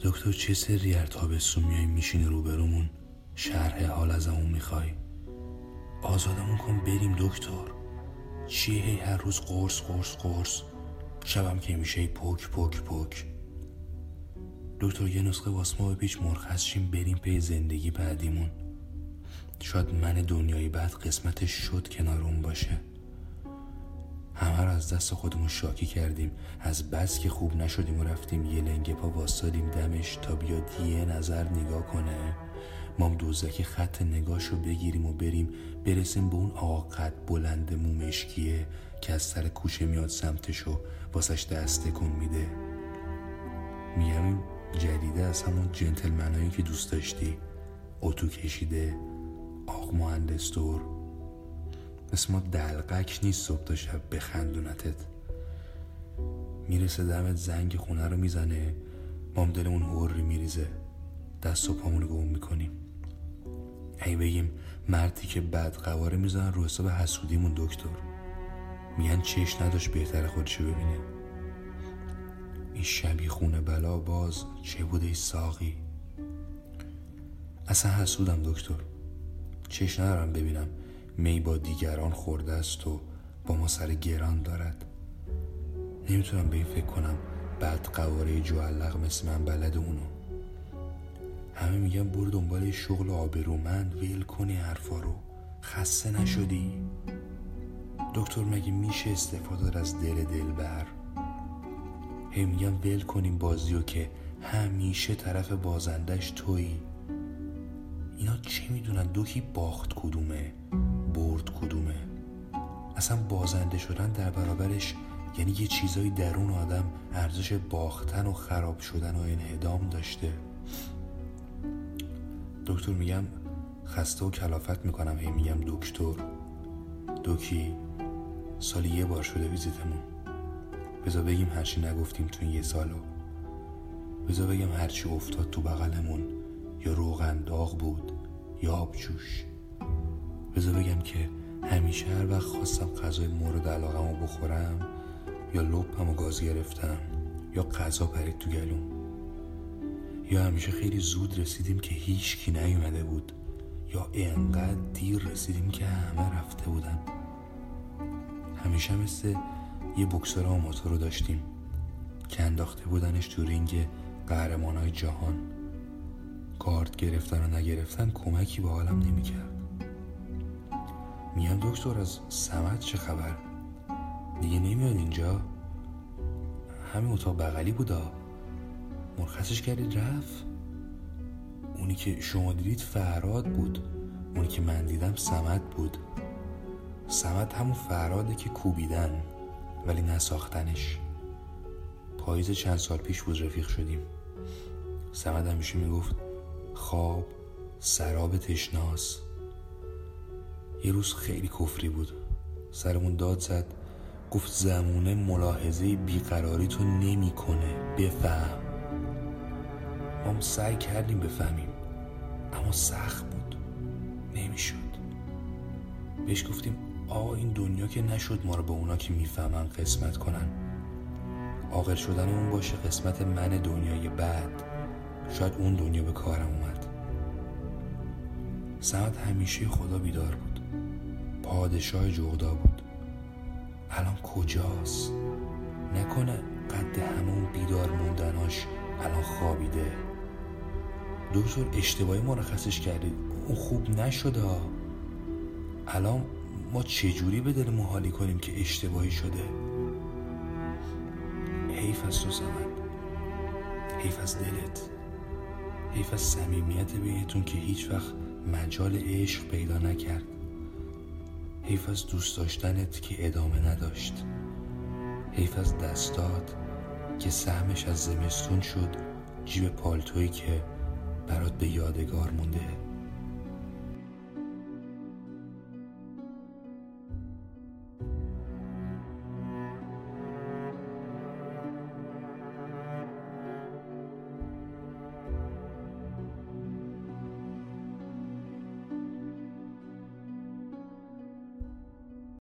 دکتر چه سری هر تابستون میای میشینی روبرومون شرح حال از همون می‌خوای؟ آزادمون کن بریم دکتر. چیه هر روز قرص قرص قرص؟ شبم که میشه پوک پوک پوک دکتر یه نسخه واسما پیچ مرخص شیم بریم پی زندگی بعدیمون. شاید من دنیای بعد قسمتش شد کنار اون باشه. رو از دست خودمون شاکی کردیم. از بس که خوب نشدیم و رفتیم یه لنگه پا واسادیم دمش تا بیاد یه نظر نگاه کنه. مام دوزکی خط نگاش بگیریم و بریم. برسیم به اون آقا بلند مومشکیه که از سر کوچه میاد سمتش و واسش دست کن میده. میگم جدیده از همون جنتلمنایی که دوست داشتی. اتو کشیده آق مهندس دور. مثل ما دلقک نیست صبح تا شب بخندونتت می‌رسه دمت زنگ خونه رو می‌زنه مام دلمون هوری میریزه. دست و پامون رو گم می‌کنیم. ای بگیم مردی که بد قواره می‌زنن رو حساب حسودیمون دکتر. میگن چش نداشت بهتر خودشو ببینه. این شبی خونه بلا باز چه بوده ای ساقی؟ اصلا حسودم دکتر. چش ندارم ببینم. می با دیگران خورده است و با ما سر گران دارد. نمی‌تونم به این فکر کنم بعد قواره جوالق مثل من بلد اونو. همه میگن برو دنبال شغل آبرومند ویل کنی حرفا رو. خسته نشدی؟ دکتر مگه میشه استفاده از دل دلبر هی میگم ول کنیم بازیو که همیشه طرف بازندش تویی. اینا چه می‌دونن؟ دوکی باخت کدومه؟ برد کدومه؟ اصلا بازنده شدن در برابرش یعنی یه چیزایی درون آدم ارزش باختن و خراب شدن و انهدام داشته. دکتر میگم خسته و کلافت می‌کنم هی میگم دکتر. دوکی سالی یه بار شده ویزیتمون. بذار بگیم هرچی نگفتیم تو یه سالو. بذار بگم هرچی افتاد تو بغلمون یا روغن داغ بود یا آبجوش. بذار بگم که همیشه هر وقت خواستم غذای مورد علاقه رو بخورم یا لپم و گاز گرفتم یا غذا پرید تو گلوم. یا همیشه خیلی زود رسیدیم که هیچ کی نیومده بود یا انقدر دیر رسیدیم که همه رفته بودن. همیشه مثل یه بکسر آماتور رو داشتیم که انداخته بودنش تو رینگ قهرمان های جهان. کارت گرفتن و نگرفتن کمکی به حالم نمی‌کرد. میگم دکتر از سمت چه خبر؟ دیگه نمیاد اینجا. همین اتاق بغلی بودا. مرخصش کردید رفت؟ اونی که شما دیدید فراد بود. اونی که من دیدم سمت بود. سمت همون فراده که کوبیدن ولی نساختنش. پاییز چند سال پیش بود رفیق شدیم. سمت همیشه می‌گفت خواب سراب تشناس. یه روز خیلی کفری بود. سرمون داد زد. گفت زمونه ملاحظه بیقراری تو نمی‌کنه. بفهم. ما سعی کردیم بفهمیم. اما سخت بود. نمی‌شد. بهش گفتیم آقا این دنیا که نشد ما رو به اونا که می‌فهمن قسمت کنن. عاقل شدن اون باشه قسمت من دنیای بعد. شاید اون دنیا به کارم اومد. سمت همیشه خدا بیدار بود. پادشاه جغدا بود. الان کجاست؟ نکنه قد همون بیدار موندناش الان خوابیده. دکتر اشتباهی مرخصش کردید اون خوب نشده الان ما چجوری به دل محالی کنیم که اشتباهی شده؟ حیف از تو زمن. حیف از دلت. حیف از صمیمیت بینتون که هیچ وقت مجال عشق پیدا نکرد. حیف از دوست داشتنت که ادامه نداشت. حیف از دستات که سهمش از زمستون شد جیب پالتویی که برات به یادگار مونده.